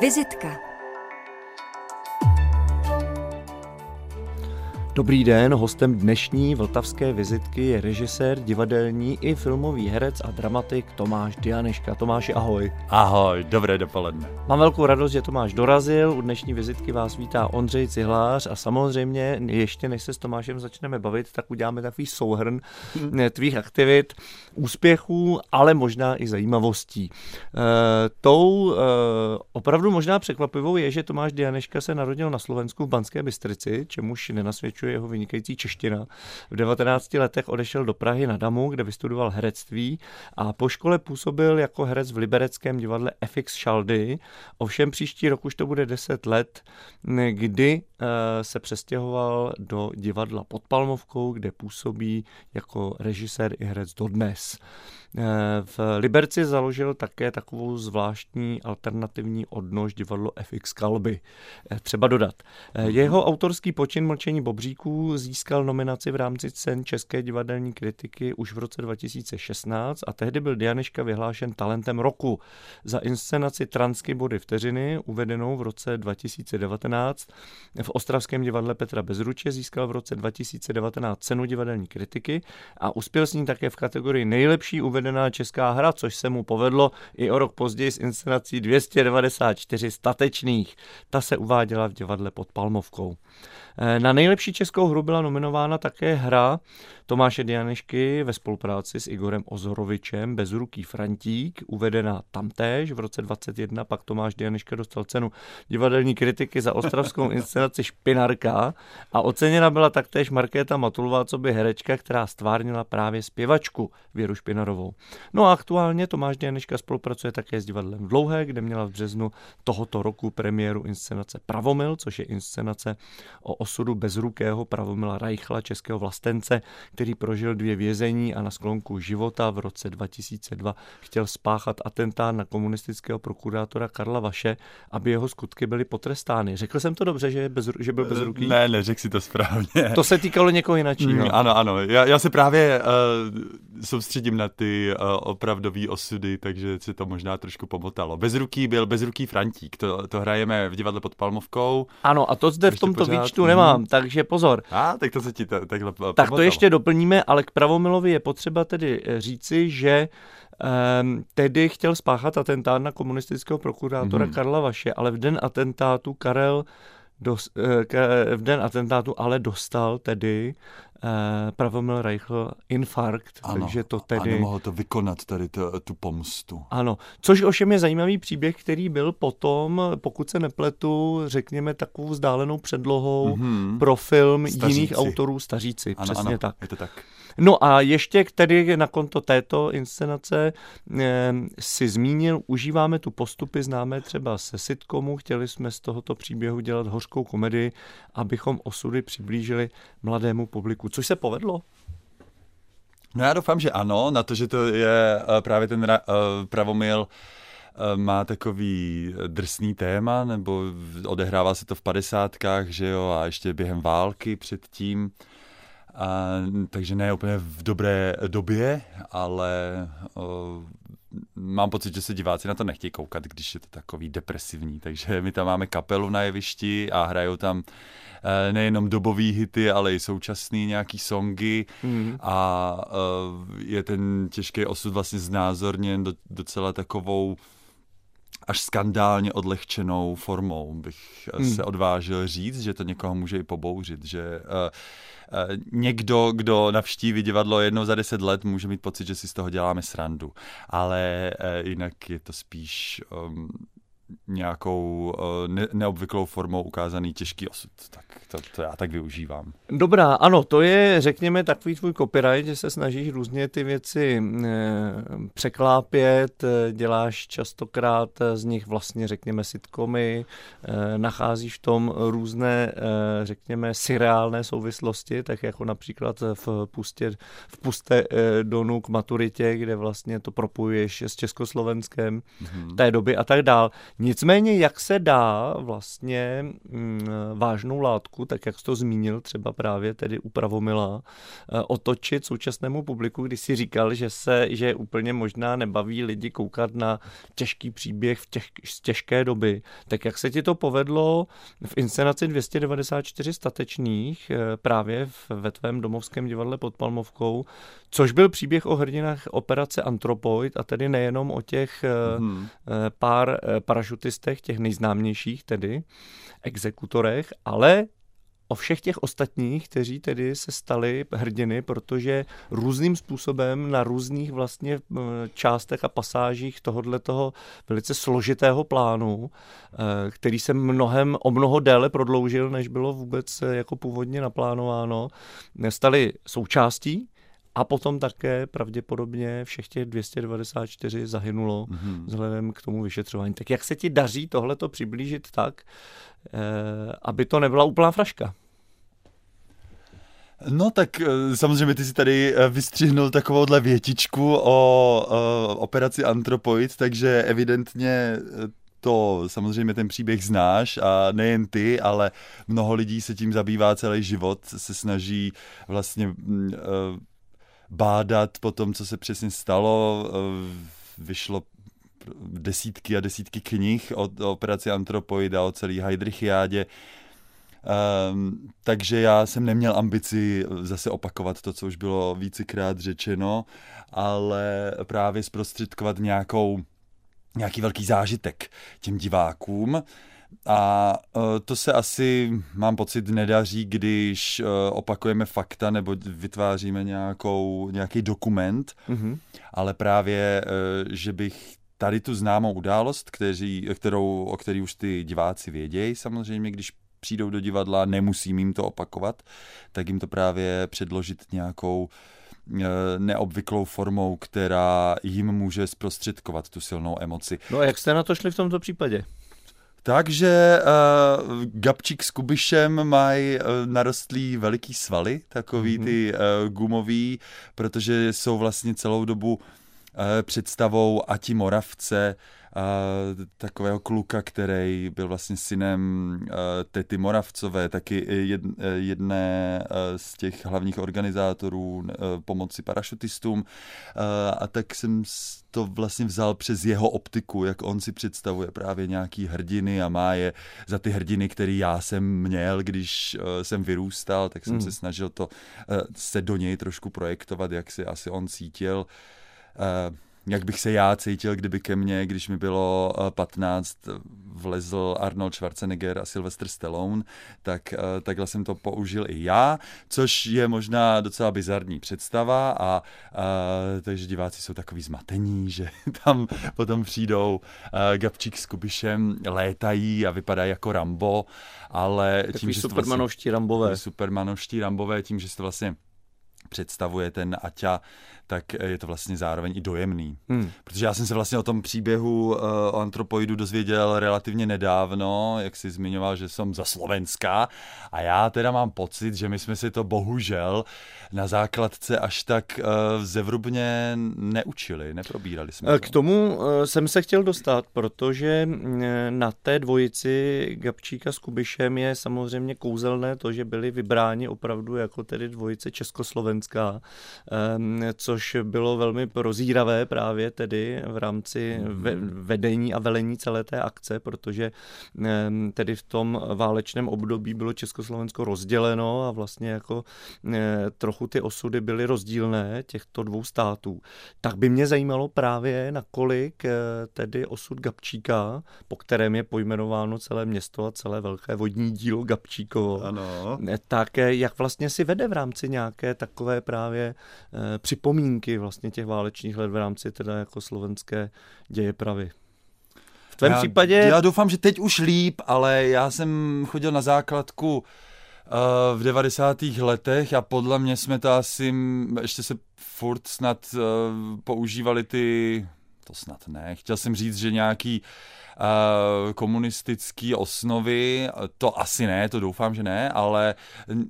Vizitka Dobrý den, hostem dnešní vltavské vizitky je režisér, divadelní i filmový herec a dramatik Tomáš Dianeška. Tomáši, ahoj. Ahoj, dobré dopoledne. Mám velkou radost, že Tomáš dorazil. U dnešní vizitky vás vítá Ondřej Cihlář a samozřejmě ještě než se s Tomášem začneme bavit, tak uděláme takový souhrn hmm. tvých aktivit, úspěchů, ale možná i zajímavostí. E, tou e, opravdu možná překvapivou je, že Tomáš Dianeška se narodil na Slovensku v Banské Bystrici, čemuž nenasvědčuje jeho vynikající čeština. V 19 letech odešel do Prahy na Damu, kde vystudoval herectví a po škole působil jako herec v libereckém divadle FX Šaldy. Ovšem příští rok už to bude 10 let, kdy se přestěhoval do divadla pod Palmovkou, kde působí jako režisér i herec dodnes. Eh, v Liberci založil také takovou zvláštní alternativní odnož divadlo FX Kalby. Eh, třeba dodat. Eh, mhm. Jeho autorský počin Mlčení Bobříků získal nominaci v rámci cen České divadelní kritiky už v roce 2016 a tehdy byl Dianeška vyhlášen talentem roku za inscenaci Transky body vteřiny, uvedenou v roce 2019. V Ostravském divadle Petra Bezruče získal v roce 2019 cenu divadelní kritiky a uspěl s ní také v kategorii nejlepší uvedená česká hra, což se mu povedlo i o rok později s inscenací 294 statečných. Ta se uváděla v divadle pod Palmovkou. Eh, na nejlepší českou hru byla nominována také hra Tomáše Dianešky ve spolupráci s Igorem Ozorovičem Bezruký Frantík, uvedená tamtéž v roce 2021, pak Tomáš Dianeška dostal cenu divadelní kritiky za ostravskou inscenaci Špinarka a oceněna byla taktéž Markéta Matulová, co by herečka, která stvárnila právě zpěvačku Věru Špinarovou. No a aktuálně Tomáš Dianeška spolupracuje také s divadlem Dlouhé, kde měla v březnu tohoto roku premiéru inscenace Pravomil, což je inscenace o osudu bezrukého Pravomila Reichla, českého vlastence, který prožil dvě vězení a na sklonku života v roce 2002 chtěl spáchat atentát na komunistického prokurátora Karla Vaše, aby jeho skutky byly potrestány. Řekl jsem to dobře, že, je bez, že byl bezruký? Ne, neřekl si to správně. To se týkalo někoho jiného. Mm, ano, ano. Já, já se právě uh, soustředím na ty uh, opravdové osudy, takže se to možná trošku pomotalo. Bezruký byl bezruký Frantík, to, to hrajeme v divadle pod Palmovkou. Ano, a to zde v tomto pořád... výčtu nemám, takže pozor. A, tak to se ti to, takhle Tak to ještě doplníme, ale k Pravomilovi je potřeba tedy eh, říci, že um, tedy chtěl spáchat atentát na komunistického prokurátora mm-hmm. Karla Vaše, ale v den atentátu Karel dos, eh, v den atentátu ale dostal tedy Pravomil Reichl infarkt, ano, takže to tedy... A nemohl to vykonat tady to, tu pomstu. Ano, což ovšem je zajímavý příběh, který byl potom, pokud se nepletu, řekněme takovou vzdálenou předlohou mm-hmm. pro film Staříci. jiných autorů Staříci, ano, přesně ano, tak. je to tak. No a ještě tedy na konto této inscenace eh, si zmínil, užíváme tu postupy známé třeba se sitcomu, chtěli jsme z tohoto příběhu dělat hořkou komedii, abychom osudy přiblížili mladému publiku, což se povedlo. No já doufám, že ano, na to, že to je uh, právě ten uh, pravomil uh, má takový drsný téma, nebo odehrává se to v padesátkách, že jo, a ještě během války předtím. A, takže ne úplně v dobré době, ale mám pocit, že se diváci na to nechtějí koukat, když je to takový depresivní. Takže my tam máme kapelu na jevišti a hrajou tam e, nejenom dobový hity, ale i současný nějaký songy mm. a e, je ten těžký osud vlastně znázorněn do, docela takovou až skandálně odlehčenou formou, bych mm. se odvážil říct, že to někoho může i pobouřit, že uh, Eh, někdo, kdo navštíví divadlo jednou za deset let, může mít pocit, že si z toho děláme srandu. Ale eh, jinak je to spíš um, nějakou uh, ne- neobvyklou formou ukázaný těžký osud. Tak to, to já tak využívám. Dobrá, ano, to je, řekněme, takový tvůj copyright, že se snažíš různě ty věci e, překlápět, děláš častokrát z nich vlastně, řekněme, sitcomy, e, nacházíš v tom různé, e, řekněme, seriálné souvislosti, tak jako například v Pustě, v Puste e, Donu k maturitě, kde vlastně to propojuješ s Československem mm-hmm. té doby a tak dál. Nicméně, jak se dá vlastně mm, vážnou látku, tak jak jsi to zmínil třeba právě tedy u Pravomila, eh, otočit současnému publiku, když si říkal, že se, že úplně možná nebaví lidi koukat na těžký příběh v těch, z těžké doby, tak jak se ti to povedlo v inscenaci 294 statečných eh, právě ve tvém domovském divadle pod Palmovkou, což byl příběh o hrdinách operace Antropoid a tedy nejenom o těch hmm. pár parašutistech, těch nejznámějších tedy, exekutorech, ale o všech těch ostatních, kteří tedy se stali hrdiny, protože různým způsobem na různých vlastně částech a pasážích tohohle toho velice složitého plánu, který se mnohem, o mnoho déle prodloužil, než bylo vůbec jako původně naplánováno, stali součástí a potom také pravděpodobně všech těch 294 zahynulo mm-hmm. vzhledem k tomu vyšetřování. Tak jak se ti daří tohleto přiblížit tak, eh, aby to nebyla úplná fraška? No tak eh, samozřejmě ty si tady eh, vystřihnul takovouhle větičku o, o operaci Antropoid, takže evidentně to samozřejmě ten příběh znáš a nejen ty, ale mnoho lidí se tím zabývá celý život, se snaží vlastně mm, bádat po tom, co se přesně stalo. Eh, vyšlo desítky a desítky knih o, o operaci Antropoida, o celý Heidrichiádě. Um, takže já jsem neměl ambici zase opakovat to, co už bylo vícekrát řečeno, ale právě zprostředkovat nějakou, nějaký velký zážitek těm divákům. A uh, to se asi, mám pocit, nedaří, když uh, opakujeme fakta nebo vytváříme nějakou, nějaký dokument, mm-hmm. ale právě, uh, že bych tady tu známou událost, kteří, kterou, o který už ty diváci vědějí samozřejmě, když přijdou do divadla, nemusím jim to opakovat, tak jim to právě předložit nějakou neobvyklou formou, která jim může zprostředkovat tu silnou emoci. No a jak jste na to šli v tomto případě? Takže uh, Gabčík s Kubišem mají uh, narostlý veliký svaly, takový mm-hmm. ty uh, gumový, protože jsou vlastně celou dobu uh, představou Ati Moravce, takového kluka, který byl vlastně synem Tety Moravcové, taky jedné z těch hlavních organizátorů pomoci parašutistům. A tak jsem to vlastně vzal přes jeho optiku, jak on si představuje právě nějaký hrdiny a má je za ty hrdiny, který já jsem měl, když jsem vyrůstal, tak jsem hmm. se snažil to se do něj trošku projektovat, jak si asi on cítil jak bych se já cítil, kdyby ke mně, když mi bylo 15, eh, vlezl Arnold Schwarzenegger a Sylvester Stallone, tak eh, takhle jsem to použil i já, což je možná docela bizarní představa a, a takže diváci jsou takový zmatení, že tam potom přijdou a, eh, Gabčík s Kubišem, létají a vypadají jako Rambo, ale Takový tím, že supermanovští vlastně, Rambové. Supermanovští Rambové, tím, že se to vlastně představuje ten Aťa, tak je to vlastně zároveň i dojemný. Hmm. Protože já jsem se vlastně o tom příběhu uh, o antropoidu dozvěděl relativně nedávno, jak si zmiňoval, že jsem za Slovenska a já teda mám pocit, že my jsme si to bohužel na základce až tak uh, zevrubně neučili, neprobírali jsme to. K tomu uh, jsem se chtěl dostat, protože na té dvojici Gabčíka s Kubišem je samozřejmě kouzelné to, že byli vybráni opravdu jako tedy dvojice československá, což což bylo velmi prozíravé právě tedy v rámci vedení a velení celé té akce, protože tedy v tom válečném období bylo Československo rozděleno a vlastně jako trochu ty osudy byly rozdílné těchto dvou států. Tak by mě zajímalo právě, nakolik eh, tedy osud Gabčíka, po kterém je pojmenováno celé město a celé velké vodní dílo Gabčíkovo, ano. tak eh, jak vlastně si vede v rámci nějaké takové právě eh, připomínky vzpomínky vlastně těch válečných let v rámci teda jako slovenské dějepravy. V tvém já, případě... Já doufám, že teď už líp, ale já jsem chodil na základku uh, v 90. letech a podle mě jsme to asi, ještě se furt snad uh, používali ty, to snad ne, chtěl jsem říct, že nějaký uh, komunistický osnovy, to asi ne, to doufám, že ne, ale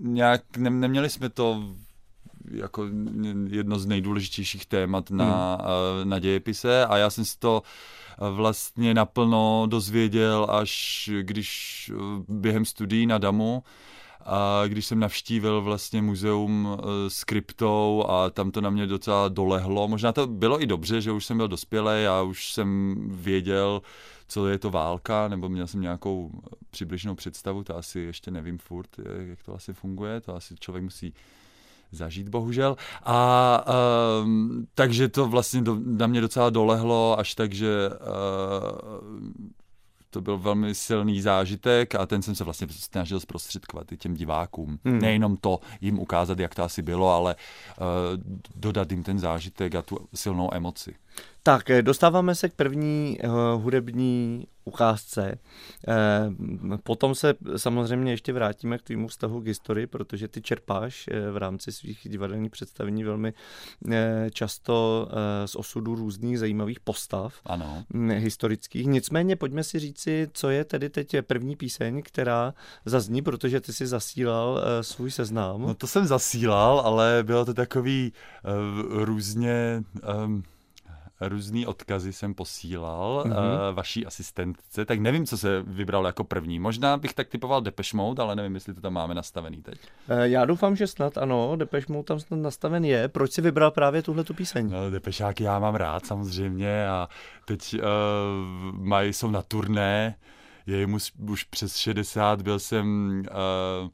nějak ne, neměli jsme to jako jedno z nejdůležitějších témat na, hmm. na dějepise a já jsem si to vlastně naplno dozvěděl, až když během studií na DAMu a když jsem navštívil vlastně muzeum s kryptou a tam to na mě docela dolehlo. Možná to bylo i dobře, že už jsem byl dospělý a už jsem věděl, co je to válka, nebo měl jsem nějakou přibližnou představu, to asi ještě nevím furt, jak to asi funguje, to asi člověk musí zažít, bohužel. A um, takže to vlastně do, na mě docela dolehlo, až tak, že uh, to byl velmi silný zážitek a ten jsem se vlastně snažil zprostředkovat i těm divákům. Hmm. Nejenom to jim ukázat, jak to asi bylo, ale uh, dodat jim ten zážitek a tu silnou emoci. Tak, eh, dostáváme se k první uh, hudební ukázce. Uh, potom se samozřejmě ještě vrátíme k tvýmu vztahu k historii, protože ty čerpáš uh, v rámci svých divadelních představení velmi uh, často uh, z osudu různých zajímavých postav ano. historických. Nicméně pojďme si říci, co je tedy teď první píseň, která zazní, protože ty si zasílal uh, svůj seznam. No to jsem zasílal, ale bylo to takový uh, různě... Um různý odkazy jsem posílal mm-hmm. uh, vaší asistentce, tak nevím, co se vybral jako první. Možná bych tak typoval Depeche Mode, ale nevím, jestli to tam máme nastavený teď. Uh, já doufám, že snad ano, Depeche Mode tam snad nastaven je. Proč si vybral právě tuhle tu píseň? No, Depešáky já mám rád samozřejmě a teď uh, mají, jsou na turné, je jim už, už přes 60, byl jsem uh,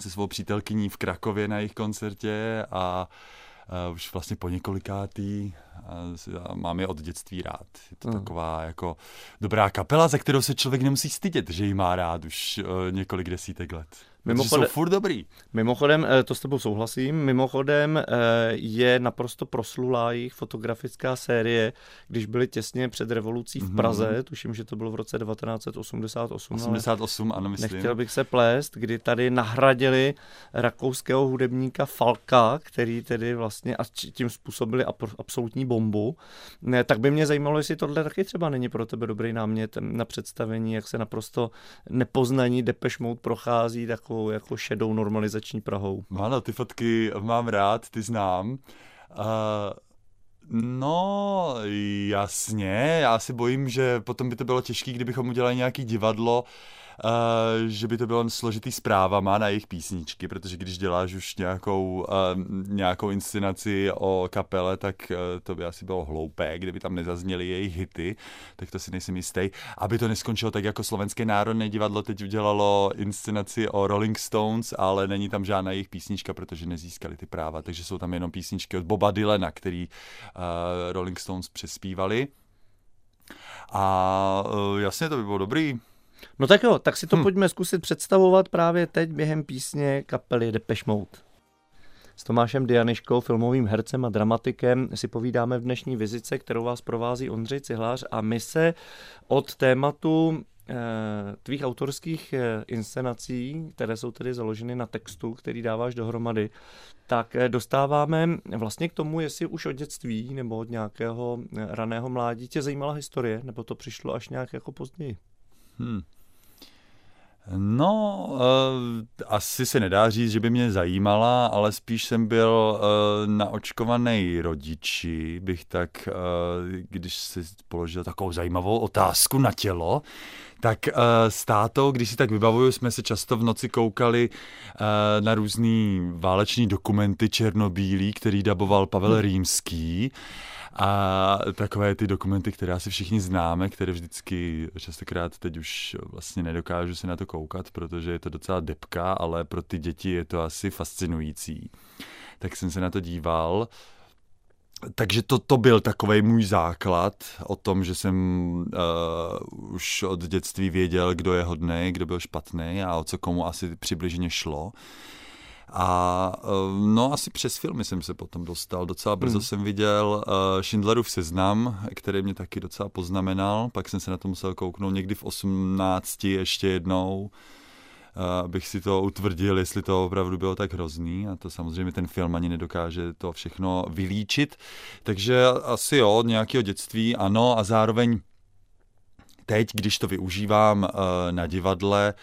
se svou přítelkyní v Krakově na jejich koncertě a uh, už vlastně po několikátý a mám je od dětství rád. Je to hmm. taková jako dobrá kapela, za kterou se člověk nemusí stydět, že ji má rád už uh, několik desítek let. Mimochodem, jsou furt dobrý. Mimochodem, eh, to s tebou souhlasím, mimochodem eh, je naprosto proslulá jejich fotografická série, když byli těsně před revolucí v mhm. Praze, mm-hmm. tuším, že to bylo v roce 1988. 88, ano, myslím. Nechtěl bych se plést, kdy tady nahradili rakouského hudebníka Falka, který tedy vlastně a tím způsobili absolutní bombu. Ne, tak by mě zajímalo, jestli tohle taky třeba není pro tebe dobrý námět na představení, jak se naprosto nepoznaní Depeche Mode prochází takovou takovou jako šedou normalizační Prahou. Ano, ty fotky mám rád, ty znám. Uh, No, jasně, já si bojím, že potom by to bylo těžké, kdybychom udělali nějaký divadlo, uh, že by to bylo složitý zprávama na jejich písničky, protože když děláš už nějakou, uh, nějakou inscenaci o kapele, tak uh, to by asi bylo hloupé, kdyby tam nezazněly jejich hity, tak to si nejsem jistý. Aby to neskončilo tak, jako Slovenské národné divadlo teď udělalo inscenaci o Rolling Stones, ale není tam žádná jejich písnička, protože nezískali ty práva, takže jsou tam jenom písničky od Boba Dylana, který uh, Rolling Stones přespívali. A jasně, to by bylo dobrý. No tak jo, tak si to hmm. pojďme zkusit představovat právě teď během písně kapely Depeche Mode. S Tomášem Dianiškou, filmovým hercem a dramatikem, si povídáme v dnešní vizice, kterou vás provází Ondřej Cihlář a my se od tématu eh, tvých autorských eh, inscenací, které jsou tedy založeny na textu, který dáváš dohromady, tak eh, dostáváme vlastně k tomu, jestli už od dětství nebo od nějakého raného mládí tě zajímala historie, nebo to přišlo až nějak jako později. Hmm. No, uh, asi se nedá říct, že by mě zajímala, ale spíš jsem byl uh, naočkovaný rodiči, bych tak, uh, když si položil takovou zajímavou otázku na tělo, tak uh, s tátou, když si tak vybavuju, jsme se často v noci koukali uh, na různý váleční dokumenty černobílý, který daboval Pavel hmm. Rýmský. A takové ty dokumenty, které asi všichni známe, které vždycky častokrát teď už vlastně nedokážu se na to koukat, protože je to docela depka, ale pro ty děti je to asi fascinující. Tak jsem se na to díval. Takže to, to byl takový můj základ o tom, že jsem uh, už od dětství věděl, kdo je hodný, kdo byl špatný a o co komu asi přibližně šlo. A eh, no asi přes filmy jsem se potom dostal. Docela brzo hmm. jsem viděl uh, Schindlerův seznam, který mě taky docela poznamenal. Pak jsem se na to musel kouknout někdy v 18 ještě jednou, uh, abych si to utvrdil, jestli to opravdu bylo tak hrozný. A to samozřejmě ten film ani nedokáže to všechno vylíčit. Takže asi jo, od nějakého dětství ano a zároveň teď, když to využívám uh, na divadle,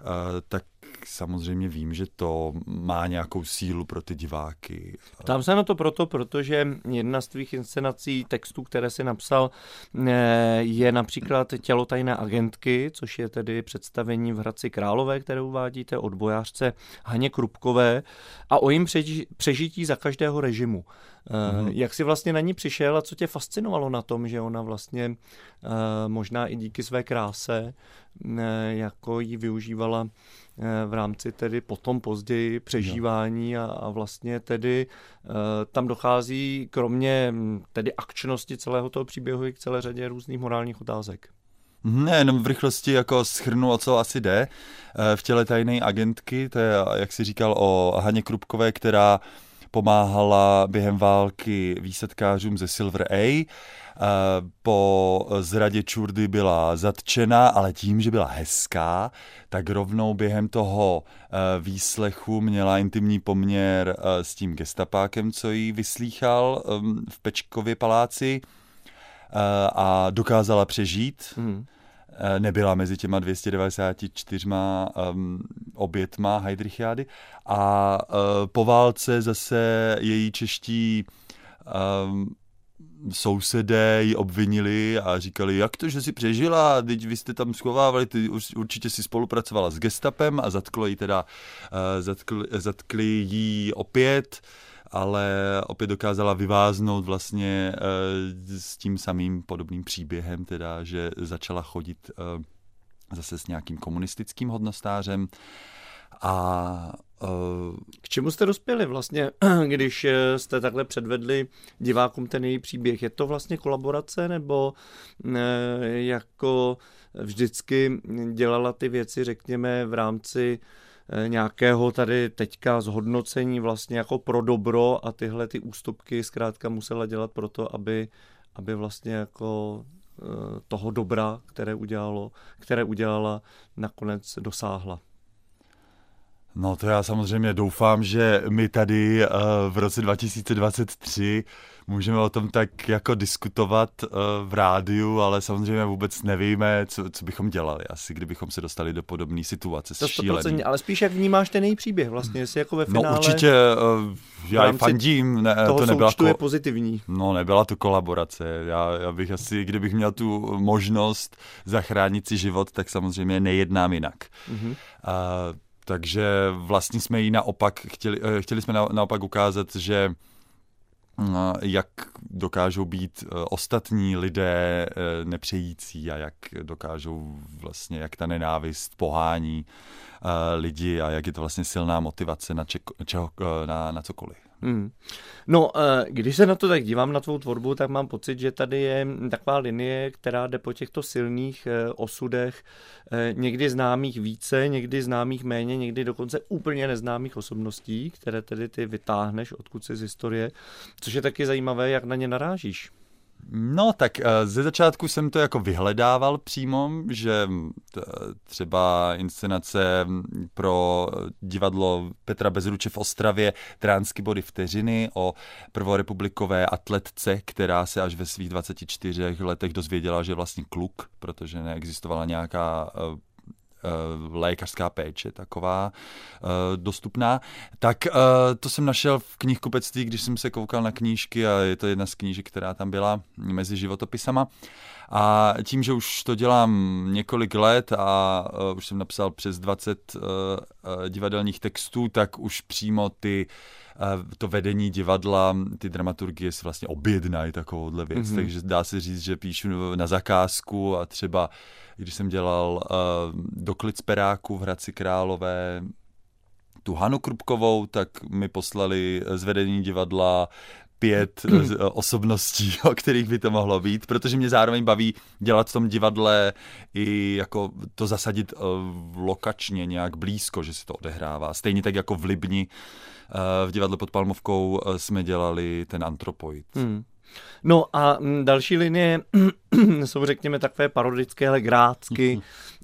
uh, tak samozřejmě vím, že to má nějakou sílu pro ty diváky. Tam se na to proto, protože jedna z tvých inscenací textů, které si napsal, eh, je například Tělo tajné agentky, což je tedy představení v Hradci Králové, které uvádíte od bojářce Haně Krupkové a o jim přežití za každého režimu. Mm-hmm. Jak jsi vlastně na ní přišel a co tě fascinovalo na tom, že ona vlastně eh, možná i díky své kráse eh, jako ji využívala v rámci tedy potom později přežívání a, a vlastně tedy tam dochází kromě hm, tedy akčnosti celého toho příběhu i k celé řadě různých morálních otázek. Mhm, ne, jenom v rychlosti jako schrnu, o co asi jde. V těle tajné agentky, to je, jak si říkal, o Haně Krupkové, která pomáhala během války výsadkářům ze Silver A. Po zradě Čurdy byla zatčena, ale tím, že byla hezká, tak rovnou během toho e, výslechu měla intimní poměr e, s tím gestapákem, co jí vyslýchal v Pečkově paláci a dokázala přežít. Mm nebyla mezi těma 294 um, obětma Heidrichiády a uh, po válce zase její čeští um, sousedé ji obvinili a říkali, jak to, že si přežila, teď vy jste tam schovávali, ty určitě si spolupracovala s gestapem a zatklo jí teda, uh, zatkli, zatkli jí opět ale opět dokázala vyváznout vlastně uh, s tím samým podobným příběhem, teda, že začala chodit uh, zase s nějakým komunistickým hodnostářem a uh, k čemu jste dospěli vlastně, když jste takhle předvedli divákům ten její příběh? Je to vlastně kolaborace nebo jako vždycky dělala ty věci, řekněme, v rámci Eh, nějakého tady teďka zhodnocení vlastně jako pro dobro a tyhle ty ústupky zkrátka musela dělat proto, aby, aby vlastně jako eh, toho dobra, které udělalo, které udělala, nakonec dosáhla. No to já samozřejmě doufám, že my tady uh, v roce 2023 můžeme o tom tak jako diskutovat uh, v rádiu, ale samozřejmě vůbec nevíme, co, co bychom dělali asi, kdybychom se dostali do podobné situace. To šílený. Ale spíš jak vnímáš ten její příběh vlastně, jestli jako ve no, finále... No určitě, uh, já ji fandím. Ne, toho to nebyla ko- je pozitivní. No nebyla to kolaborace. Já, já bych asi, kdybych měl tu možnost zachránit si život, tak samozřejmě nejednám jinak. Mm-hmm. Uh, takže vlastně jsme jí naopak, chtěli, eh, chtěli jsme naopak ukázat, že mm, jak dokážou být eh, ostatní lidé eh, nepřející a jak dokážou vlastně, jak ta nenávist pohání lidi a jak je to vlastně silná motivace na, čeko, čeho, na, na cokoliv. Hmm. No, eh, když se na to tak dívám, na tvou tvorbu, tak mám pocit, že tady je taková linie, která jde po těchto silných eh, osudech, eh, někdy známých více, někdy známých méně, někdy dokonce úplně neznámých osobností, které tedy ty vytáhneš odkud si z historie, což je taky zajímavé, jak na ně narážíš. No, tak eh, ze začátku jsem to jako vyhledával přímo, že třeba inscenace pro divadlo Petra Bezruče v Ostravě Tránsky body vteřiny o prvorepublikové atletce, která se až ve svých 24 letech dozvěděla, že je vlastně kluk, protože neexistovala nějaká Eh, lékařská péče taková eh, dostupná, tak eh, to jsem našel v knihkupectví, když jsem se koukal na knížky a je to jedna z knížek, která tam byla mezi životopisama. A tím, že už to dělám několik let a už jsem napsal přes 20 uh, uh, divadelních textů, tak už přímo ty to vedení divadla, ty dramaturgie si vlastně objednají takovouhle věc. Mm-hmm. Takže dá se říct, že píšu na zakázku a třeba když jsem dělal uh, do Klicperáku v Hradci Králové tu Hanu Krupkovou, tak mi poslali z vedení divadla pět eh, osobností, o kterých by to mohlo být, protože mě zároveň baví dělat v tom divadle i jako to zasadit uh, lokačně nějak blízko, že se to odehrává. Stejně tak jako v Libni v divadle pod Palmovkou uh, jsme dělali ten antropoid. Hmm. No a mm, další linie jsou, řekněme, takové parodické, ale grácky,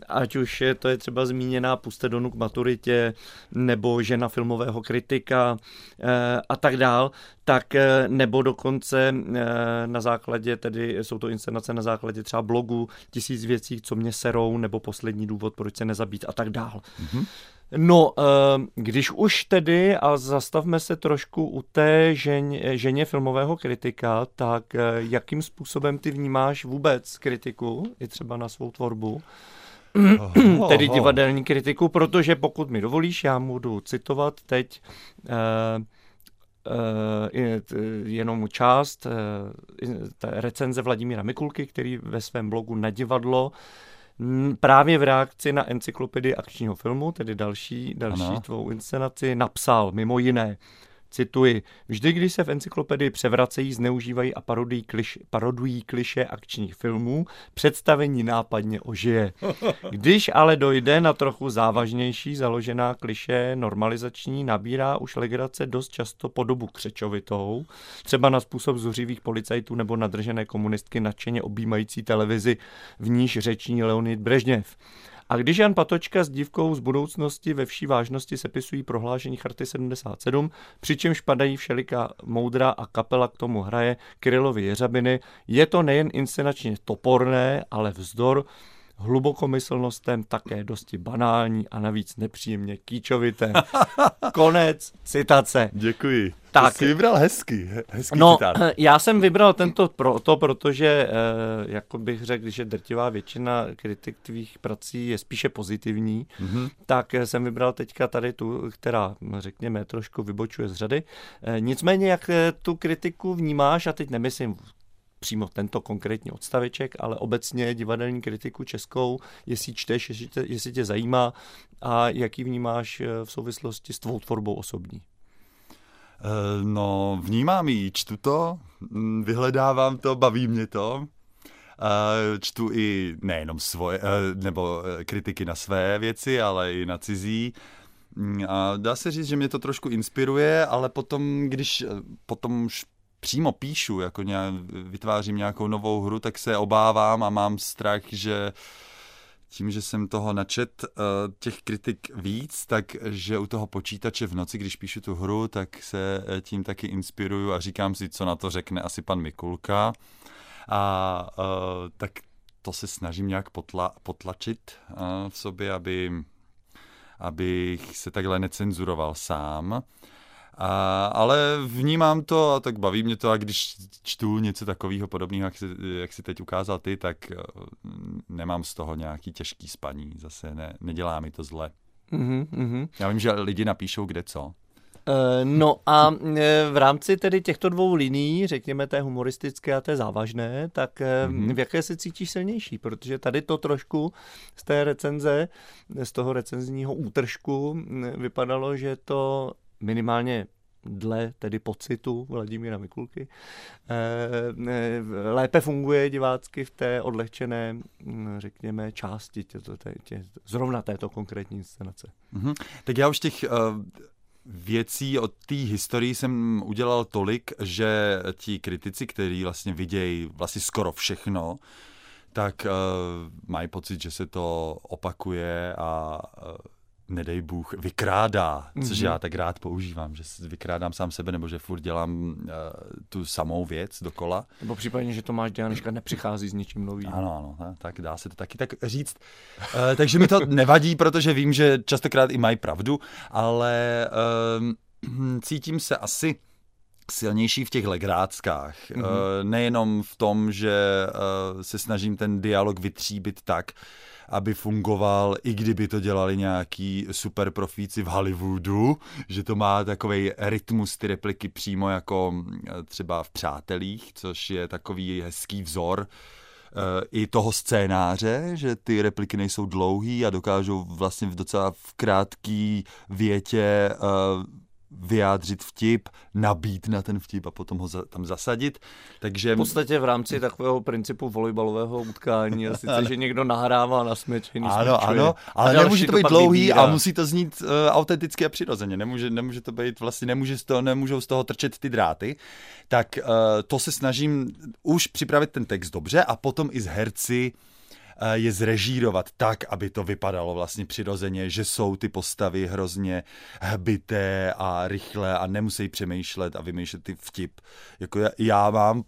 ať už je, to je třeba zmíněná Puste donu k maturitě, nebo žena filmového kritika e, a tak dál, tak nebo dokonce e, na základě, tedy jsou to inscenace na základě třeba blogu Tisíc věcí, co mě serou, nebo poslední důvod, proč se nezabít a tak dál. Mm-hmm. No, eh, když už tedy, a zastavme se trošku u té žen, ženě filmového kritika, tak eh, jakým způsobem ty vnímáš vůbec kritiku, i třeba na svou tvorbu? Oh, tedy divadelní kritiku, protože pokud mi dovolíš, já budu citovat teď uh, uh, jenom část recenze Vladimíra Mikulky, který ve svém blogu na divadlo právě v reakci na encyklopedii akčního filmu, tedy další, další tvou inscenaci, napsal mimo jiné, Cituji, vždy, když se v encyklopedii převracejí, zneužívají a parodují, kliš, parodují kliše akčních filmů, představení nápadně ožije. Když ale dojde na trochu závažnější založená kliše normalizační, nabírá už legrace dost často podobu křečovitou, třeba na způsob zuřivých policajtů nebo nadržené komunistky nadšeně objímající televizi, v níž řeční Leonid Brežněv. A když Jan Patočka s dívkou z budoucnosti ve vší vážnosti sepisují prohlášení Charty 77, přičemž padají všelika moudra a kapela k tomu hraje Krylovy Jeřabiny, je to nejen inscenačně toporné, ale vzdor hlubokomyslnostem také dosti banální a navíc nepříjemně kýčovité. Konec citace. Děkuji. Tak. Jsi vybral hezky, hezký no, citát. já jsem vybral tento proto, protože, eh, jako bych řekl, že drtivá většina kritik tvých prací je spíše pozitivní, mm-hmm. tak jsem vybral teďka tady tu, která, řekněme, trošku vybočuje z řady. Eh, nicméně, jak eh, tu kritiku vnímáš, a teď nemyslím přímo tento konkrétní odstaveček, ale obecně divadelní kritiku českou, jestli čteš, jestli tě, jestli tě zajímá a jaký vnímáš eh, v souvislosti s tvou tvorbou osobní. Eh, no, vnímám ji, čtu to, mm, vyhledávám to, baví mě to. Eh, čtu i nejenom svoje, nebo kritiky na své věci, ale i na cizí. Mm, a dá se říct, že mě to trošku inspiruje, ale potom, když potom už přímo píšu, jako nějak, vytvářím nějakou novou hru, tak se obávám a mám strach, že tím, že jsem toho načet uh, těch kritik víc, takže u toho počítače v noci, když píšu tu hru, tak se eh, tím taky inspiruju a říkám si, co na to řekne asi pan Mikulka. A uh, tak to se snažím nějak potla, potlačit v sobě, aby, abych se takhle necenzuroval sám. A, ale vnímám to a tak baví mě to a když čtu něco takového podobného, jak si, jak si teď ukázal ty, tak eh, nemám z toho nějaký těžký spaní. Zase ne, nedělá mi to zle. Mm-hmm. Já vím, že lidi napíšou kde co. Eh, no a eh, v rámci tedy těchto dvou liní, řekněme té humoristické a té závažné, tak mm-hmm. v jaké se cítíš silnější? Protože tady to trošku z té recenze, z toho recenzního útržku vypadalo, že to minimálně dle tedy pocitu Vladimíra Mikulky, eh, eh, lépe funguje divácky v té odlehčené, hm, řekněme, části tě, tě, tě, zrovna této konkrétní inscenace. Mm-hmm. Tak já už těch uh, věcí od té historii jsem udělal tolik, že ti kritici, kteří vlastně vidějí vlastně skoro všechno, tak uh, mají pocit, že se to opakuje a nedej Bůh, vykrádá, což mm-hmm. já tak rád používám, že vykrádám sám sebe, nebo že furt dělám uh, tu samou věc dokola. Nebo případně, že Tomáš Dianiška nepřichází s ničím novým. Ano, ano, ne, tak dá se to taky tak říct. Uh, takže mi to nevadí, protože vím, že častokrát i mají pravdu, ale uh, cítím se asi silnější v těch legráckách. Mm-hmm. Uh, nejenom v tom, že uh, se snažím ten dialog vytříbit tak, aby fungoval, i kdyby to dělali nějaký super profíci v Hollywoodu, že to má takový rytmus ty repliky přímo jako mm, třeba v Přátelích, což je takový hezký vzor eh, i toho scénáře, že ty repliky nejsou dlouhý a dokážou vlastně v docela v krátký větě uh, vyjádřit vtip, nabít na ten vtip a potom ho za, tam zasadit. Takže... V podstatě v rámci takového principu volejbalového utkání, a sice, že někdo nahrává na smečení. Ano, ano, ale nemůže to být dlouhý vybírá. a musí to znít uh, autenticky a přirozeně. Nemůže, nemůže to být, vlastně nemůže z toho, nemůžou z toho trčet ty dráty. Tak uh, to se snažím už připravit ten text dobře a potom i z herci Eh, je zrežírovat tak, aby to vypadalo vlastně přirozeně, že jsou ty postavy hrozně hbité a rychlé a nemusí přemýšlet a vymýšlet ty vtip. Jako já, já mám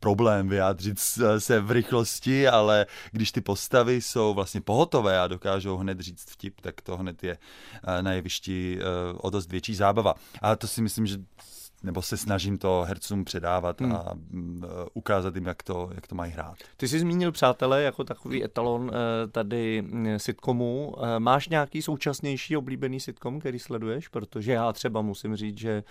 problém vyjádřit se v rychlosti, ale když ty postavy jsou vlastně pohotové a dokážou hned říct vtip, tak to hned je na jevišti o dost větší zábava. A to si myslím, že nebo se snažím to hercům předávat hmm. a mm, e, ukázat jim, jak to, jak to mají hrát. Ty jsi zmínil Přátelé jako takový etalon e, tady mm, sitcomu. E, máš nějaký současnější oblíbený sitcom, který sleduješ? Protože já třeba musím říct, že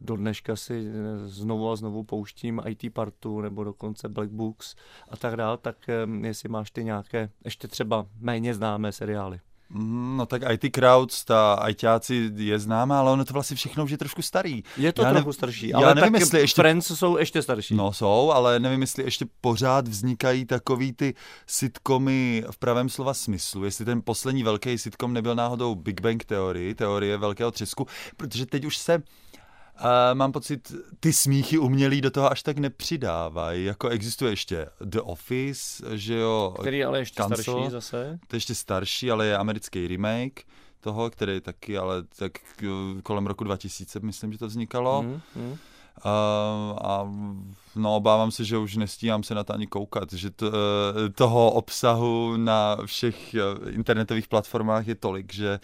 do dneška si znovu a znovu pouštím IT Partu nebo dokonce Black Books a tak dále, tak jestli máš ty nějaké ještě třeba méně známé seriály. Mm, no tak IT Crowds, ta ITáci je známá, ale ono to vlastně všechno už je trošku starý. Je to já trochu ne, starší, ale já nevím, tak jestli ještě, Friends jsou ještě starší. No jsou, ale nevím, jestli ještě pořád vznikají takový ty sitcomy v pravém slova smyslu. Jestli ten poslední velký sitcom nebyl náhodou Big Bang Theory, teorie velkého třesku, protože teď už se a mám pocit, ty smíchy umělý do toho až tak nepřidávají. Jako existuje ještě The Office, že jo. Který ale ještě Cancel, starší zase. To je ještě starší, ale je americký remake toho, který taky, ale tak eh, kolem roku 2000 myslím, že to vznikalo. Mm, mm. A, a no, obávám se, že už nestíhám se na to ani koukat, že to, eh, toho obsahu na všech eh, internetových platformách je tolik, že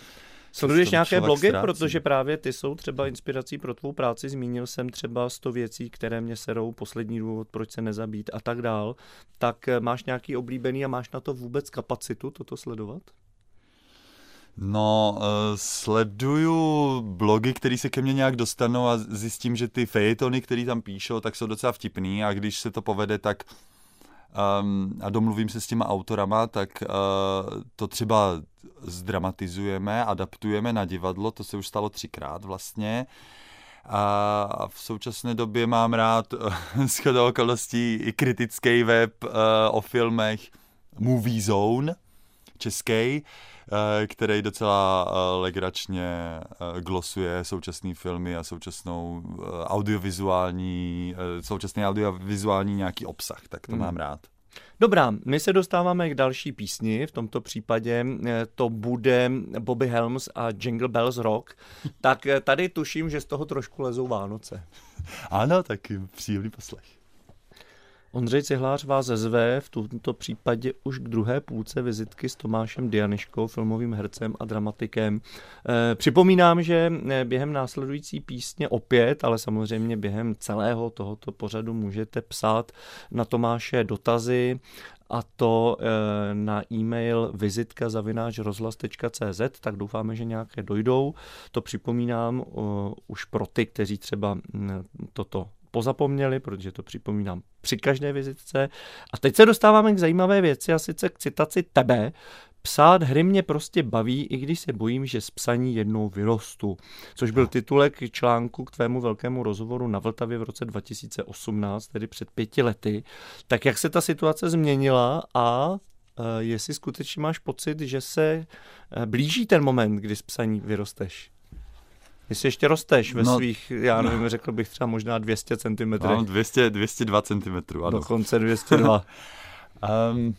Sleduješ nějaké blogy, ztrácí. protože právě ty jsou třeba inspirací pro tvou práci. Zmínil jsem třeba 100 věcí, které mě serou, poslední důvod, proč se nezabít a tak dál. Tak eh, máš nějaký oblíbený a máš na to vůbec kapacitu toto sledovat? No, uh, sleduju blogy, které se ke mně nějak dostanou a zjistím, že ty fejetony, které tam píšou, tak jsou docela vtipný a když se to povede, tak um, a domluvím se s těma autorama, tak uh, to třeba zdramatizujeme, adaptujeme na divadlo, to se už stalo třikrát vlastně. A v současné době mám rád z okolností i kritický web uh, o filmech Movie Zone, český, uh, který docela uh, legračně glosuje současné filmy a současnou audiovizuální, současný audiovizuální nějaký obsah, tak to hmm. mám rád. Dobrá, my se dostáváme k další písni, v tomto případě eh, to bude Bobby Helms a Jingle Bells Rock, tak eh, tady tuším, že z toho trošku lezou Vánoce. Ano, tak příjemný poslech. Ondřej Cihlář vás zve v tomto případě už k druhé půlce vizitky s Tomášem Dianiškou, filmovým hercem a dramatikem. E, připomínám, že eh, během následující písně opět, ale samozřejmě během celého tohoto pořadu můžete psát na Tomáše dotazy a to e, na e-mail vizitka tak doufáme, že nějaké dojdou. To připomínám už pro ty, kteří třeba mm, toto pozapomněli, protože to připomínám při každé vizitce. A teď se dostáváme k zajímavé věci, a sice k citaci tebe. Psát hry mě prostě baví, i když se bojím, že z psaní jednou vyrostu. Což byl titulek článku k tvému velkému rozhovoru na Vltavě v roce 2018, tedy před pěti lety. Tak jak se ta situace změnila a eh, jestli skutečně máš pocit, že se eh, blíží ten moment, kdy z psaní vyrosteš? Jestli ještě rosteš ve no, svých, já nevím, no. řekl bych třeba možná 200 cm. Mám 200, 202 cm, ano. Dokonce 202. um,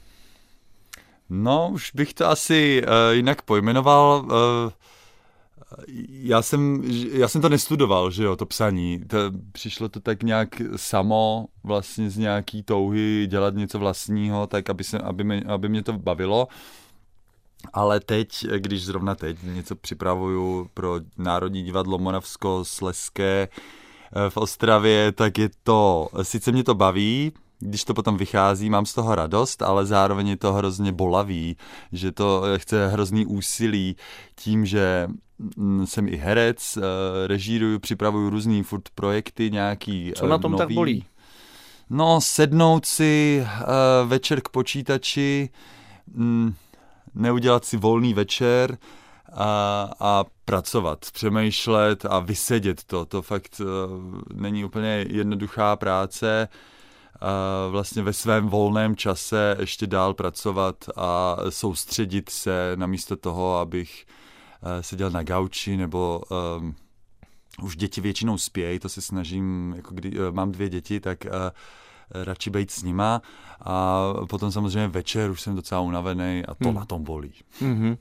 no, už bych to asi uh, jinak pojmenoval. Uh, já jsem, já jsem to nestudoval, že jo, to psaní. To, přišlo to tak nějak samo, vlastně z nějaký touhy dělat něco vlastního, tak aby, se, aby, mě, aby mě to bavilo. Ale teď, když zrovna teď něco připravuju pro Národní divadlo Moravsko-Sleské eh, v Ostravě, tak je to, sice mě to baví, když to potom vychází, mám z toho radost, ale zároveň je to hrozně bolavý, že to chce hrozný úsilí tím, že mm, jsem i herec, eh, režíruju, připravuju různý furt projekty, nějaký Co na tom nový. tak bolí? No, sednout si večer k počítači, mm, neudělat si volný večer a, a pracovat, přemýšlet a vysedět to. To fakt uh, není úplně jednoduchá práce. Uh, vlastně ve svém volném čase ještě dál pracovat a soustředit se namísto toho, abych uh, seděl na gauči nebo um, už děti většinou spějí, to se snažím, jako kdy uh, mám dvě děti, tak uh, radši být s nima a potom samozřejmě večer už jsem docela unavený a to hmm. na tom bolí. Mm-hmm.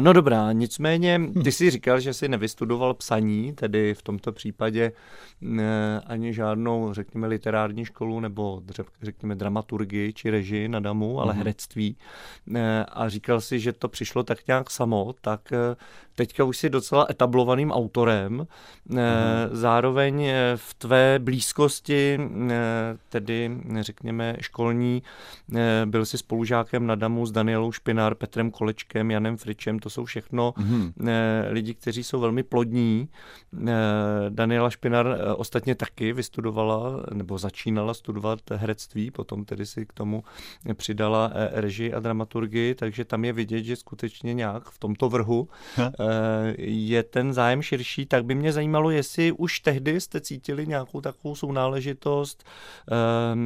No dobrá, nicméně ty si říkal, že jsi nevystudoval psaní, tedy v tomto případě ne, ani žádnou, řekněme, literární školu nebo řekněme dramaturgii či režii na damu, ale mm-hmm. herectví. Ne, a říkal si, že to přišlo tak nějak samo, tak eh, teďka už jsi docela etablovaným autorem. Mm-hmm. Zároveň v tvé blízkosti, tedy řekněme školní, ne, byl jsi spolužákem na damu s Danielou Špinár, Petrem Kolečkem, Janem Fričem, to jsou všechno mm-hmm. lidi, kteří jsou velmi plodní. Ne, Daniela Špinár ostatně taky vystudovala nebo začínala studovat herectví, potom tedy si k tomu přidala eh, režii a dramaturgii, takže tam je vidět, že skutečně nějak v tomto vrhu eh, je ten zájem širší, tak by mě zajímalo, jestli už tehdy jste cítili nějakou takovou sounáležitost,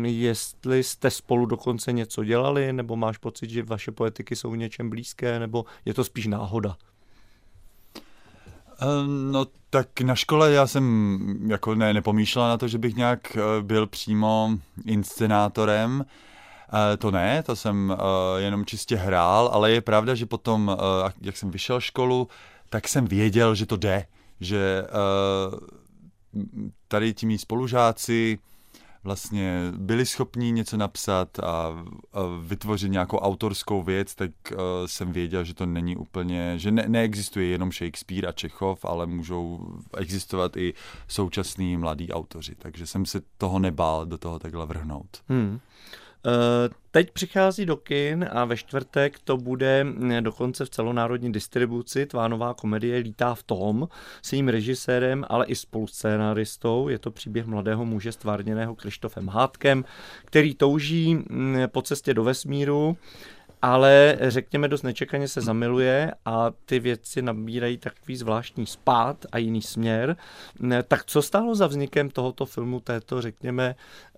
jestli jste spolu dokonce něco dělali, nebo máš pocit, že vaše poetiky jsou něčem blízké, nebo je to spíš náhoda? Ehm, no tak na škole já jsem jako ne, nepomýšlel na to, že bych nějak eh, byl přímo inscenátorem. Eh, to ne, to jsem eh, jenom čistě hrál, ale je pravda, že potom, jak jsem vyšel školu, tak jsem věděl, že to jde, že tady ti mý spolužáci vlastně byli schopní něco napsat a, a vytvořit nějakou autorskou věc, tak uh, jsem věděl, že to není úplně, že ne, neexistuje jenom Shakespeare a Čechov, ale můžou existovat i současní mladí autoři. Takže jsem se toho nebál do toho takhle vrhnout. Hmm. Eh, teď přichází do kin a ve čtvrtek to bude mm, dokonce v celonárodní distribuci. Tvá nová komedie Lítá v tom s jejím režisérem, ale i spolucénaristou. Je to příběh mladého muže stvárněného Krištofem Hátkem, který touží mm, po cestě do vesmíru ale řekněme dost nečekaně se zamiluje a ty věci nabírají takový zvláštní spát a jiný směr. Tak co stálo za vznikem tohoto filmu, této řekněme eh,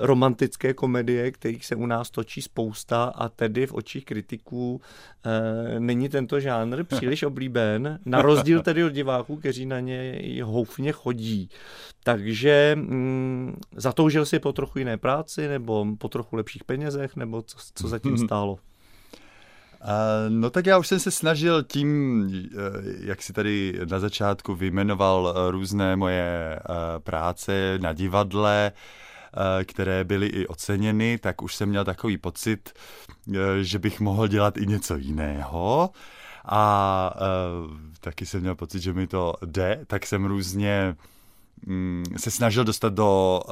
romantické komedie, kterých se u nás točí spousta a tedy v očích kritiků eh, není tento žánr příliš oblíben, na rozdíl tedy od diváků, kteří na něj houfně chodí. Takže mm, zatoužil si po trochu jiné práci nebo po trochu lepších penězech, nebo co, co zatím stálo? No tak já už jsem se snažil tím, eh, jak si tady na začátku vyjmenoval eh, různé moje eh, práce na divadle, které byly i oceněny, tak už jsem měl takový pocit, že bych mohl dělat i něco jiného. A taky jsem měl pocit, že mi to jde, tak jsem různě mm, se snažil dostat do,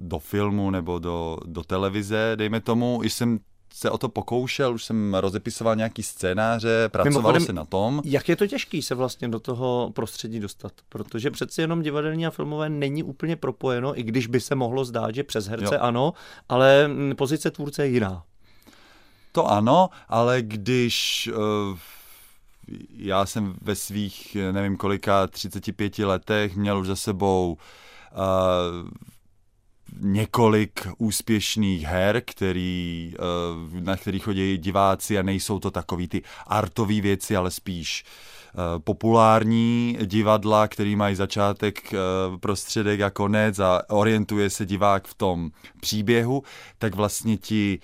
do filmu nebo do, do televize, dejme tomu. I jsem se o to pokoušel, už jsem rozepisoval nějaký scénáře, pracoval se na tom. Jak je to těžký se vlastně do toho prostředí dostat? Protože přeci jenom divadelní a filmové není úplně propojeno, i když by se mohlo zdát, že přes herce jo. ano, ale pozice tvůrce je jiná. To ano, ale když uh, já jsem ve svých, nevím kolika, 35 letech měl už za sebou uh, několik úspěšných her, který, eh, na který chodí diváci a nejsou to takový ty artové věci, ale spíš eh, populární divadla, který mají začátek, eh, prostředek a konec a orientuje se divák v tom příběhu, tak vlastně ti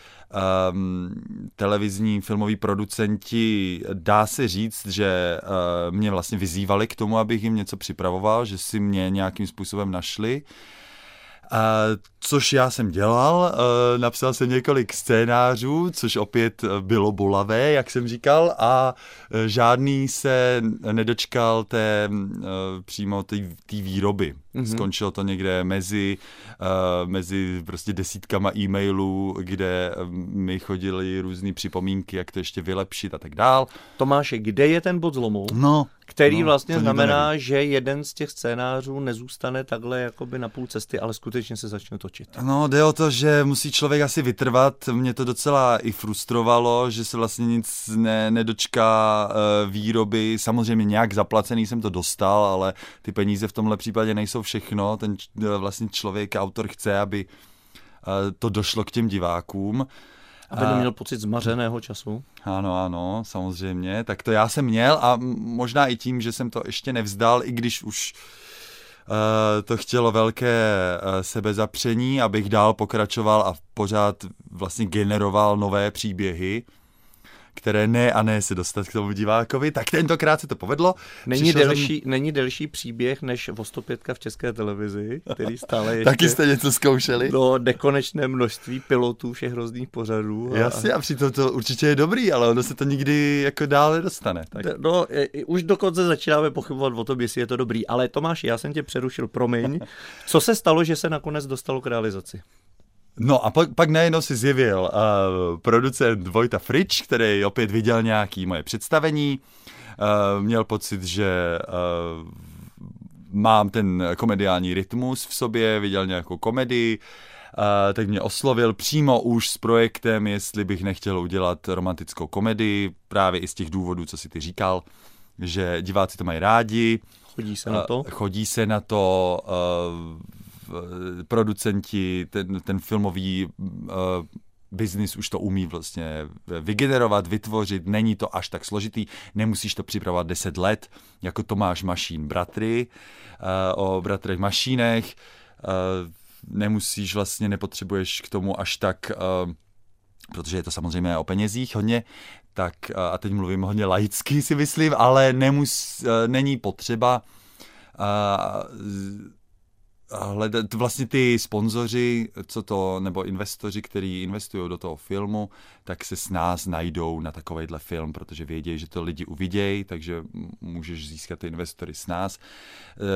um, televizní filmoví producenti, dá se říct, že uh, mě vlastně vyzývali k tomu, abych jim něco připravoval, že si mě nějakým způsobem našli. Uh, Uh, což já jsem dělal, uh, napsal jsem několik scénářů, což opět bylo bolavé, jak jsem říkal, a uh, žádný se nedočkal té uh, přímo té výroby. Mm-hmm. Skončilo to někde mezi, mezi prostě desítkama e-mailů, kde mi chodily různé připomínky, jak to ještě vylepšit a tak dál. Tomáše, kde je ten bod zlomu? No, který no, vlastně znamená, že jeden z těch scénářů nezůstane takhle jakoby na půl cesty, ale skutečně se začne točit. No, jde o to, že musí člověk asi vytrvat. Mě to docela i frustrovalo, že se vlastně nic ne, nedočká uh, výroby. Samozřejmě nějak zaplacený jsem to dostal, ale ty peníze v tomhle případě nejsou všechno. Ten uh, vlastně člověk, autor chce, aby uh, to došlo k těm divákům. Aby neměl pocit zmařeného času. Ano, ano, samozřejmě. Tak to já jsem měl a možná i tím, že jsem to ještě nevzdal, i když už to chtělo velké sebezapření, abych dál pokračoval a pořád vlastně generoval nové příběhy které ne a ne se dostat k tomu divákovi, tak tentokrát se to povedlo. Není, delší, jsem... není delší příběh než Vostopětka v české televizi, který stále ještě... Taky jste něco zkoušeli? Do nekonečné množství pilotů všech různých pořadů. A... Jasně, a přitom to určitě je dobrý, ale ono se to nikdy jako dále dostane. Tak. No, už dokonce začínáme pochybovat o tom, jestli je to dobrý. Ale Tomáš, já jsem tě přerušil, promiň. Co se stalo, že se nakonec dostalo k realizaci? No a pak, pak najednou si zjevil uh, producent Vojta Frič, který opět viděl nějaký moje představení, uh, měl pocit, že uh, mám ten komediální rytmus v sobě, viděl nějakou komedii, uh, tak mě oslovil přímo už s projektem, jestli bych nechtěl udělat romantickou komedii, právě i z těch důvodů, co si ty říkal, že diváci to mají rádi. Chodí se na to? Chodí se na to, producenti, ten, ten filmový uh, biznis už to umí vlastně vygenerovat, vytvořit, není to až tak složitý, nemusíš to připravovat 10 let, jako Tomáš Mašín bratry, uh, o bratrech Mašínech, uh, nemusíš vlastně, nepotřebuješ k tomu až tak, uh, protože je to samozřejmě o penězích hodně, tak, a teď mluvím hodně laicky si myslím, ale nemus, není potřeba hledat vlastně ty sponzoři, co to, nebo investoři, kteří investují do toho filmu, tak se s nás najdou na takovýhle film, protože vědí, že to lidi uvidějí, takže můžeš získat ty investory s nás.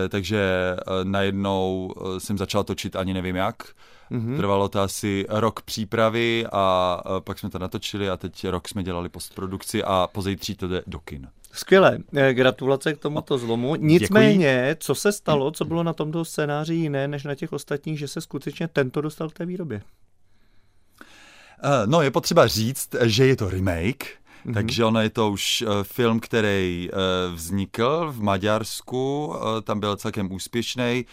E, takže e, najednou e, jsem začal točit ani nevím jak. Mm-hmm. Trvalo to asi rok přípravy a pak jsme to natočili a teď rok jsme dělali postprodukci a pozejtří to jde do kin. Skvělé, eh, gratulace k tomuto zlomu. Nicméně, Děkuji. co se stalo, co bylo na tomto scénáři jiné než na těch ostatních, že se skutečně tento dostal k té výrobě? Eh, no, je potřeba říct, že je to remake, Mm-hmm. Takže ono je to už uh, film, který uh, vznikl v Maďarsku, uh, tam byl celkem úspěšný.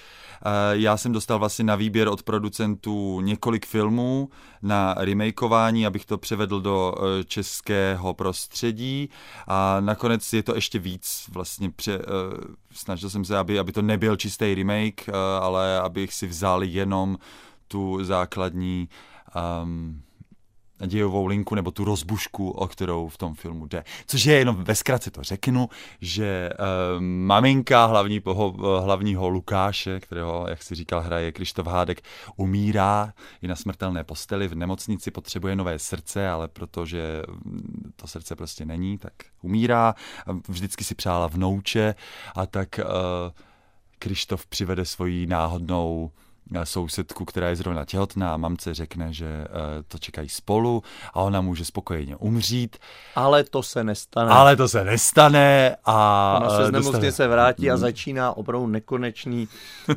Já jsem dostal vlastně na výběr od producentů několik filmů na remakeování, abych to převedl do českého prostředí a nakonec je to ještě víc vlastně pře, snažil jsem se, aby, aby to nebyl čistý remake, ale abych si vzal jenom tu základní um, dějovou linku nebo tu rozbušku, o kterou v tom filmu jde. Což je jenom ve zkratce to řeknu, že uh, maminka hlavní, poho, hlavního Lukáše, kterého, jak si říkal, hraje Krištof Hádek, umírá i na smrtelné posteli v nemocnici, potřebuje nové srdce, ale protože to srdce prostě není, tak umírá. Vždycky si přála vnouče a tak uh, Krištof přivede svoji náhodnou sousedku, která je zrovna těhotná a mamce řekne, že eh, to čekají spolu a ona může spokojeně umřít. Ale to se nestane. Ale to se nestane a... Ona se z nemocnice se vrátí a mm. začíná opravdu nekonečný,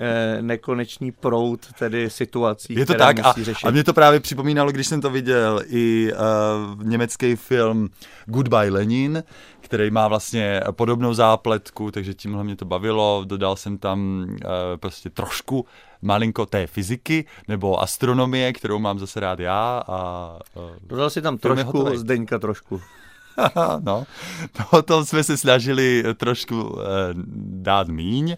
eh, nekonečný prout tedy situací, Je to tak a, řešit. a mě to právě připomínalo, když jsem to viděl i uh, německý film Goodbye Lenin, který má vlastně podobnou zápletku, takže tímhle mě to bavilo. Dodal jsem tam uh, prostě trošku malinko té fyziky nebo astronomie, kterou mám zase rád já. A, Dodal si tam trošku, Zdeňka trošku. no, to, to jsme se snažili trošku uh, dát míň,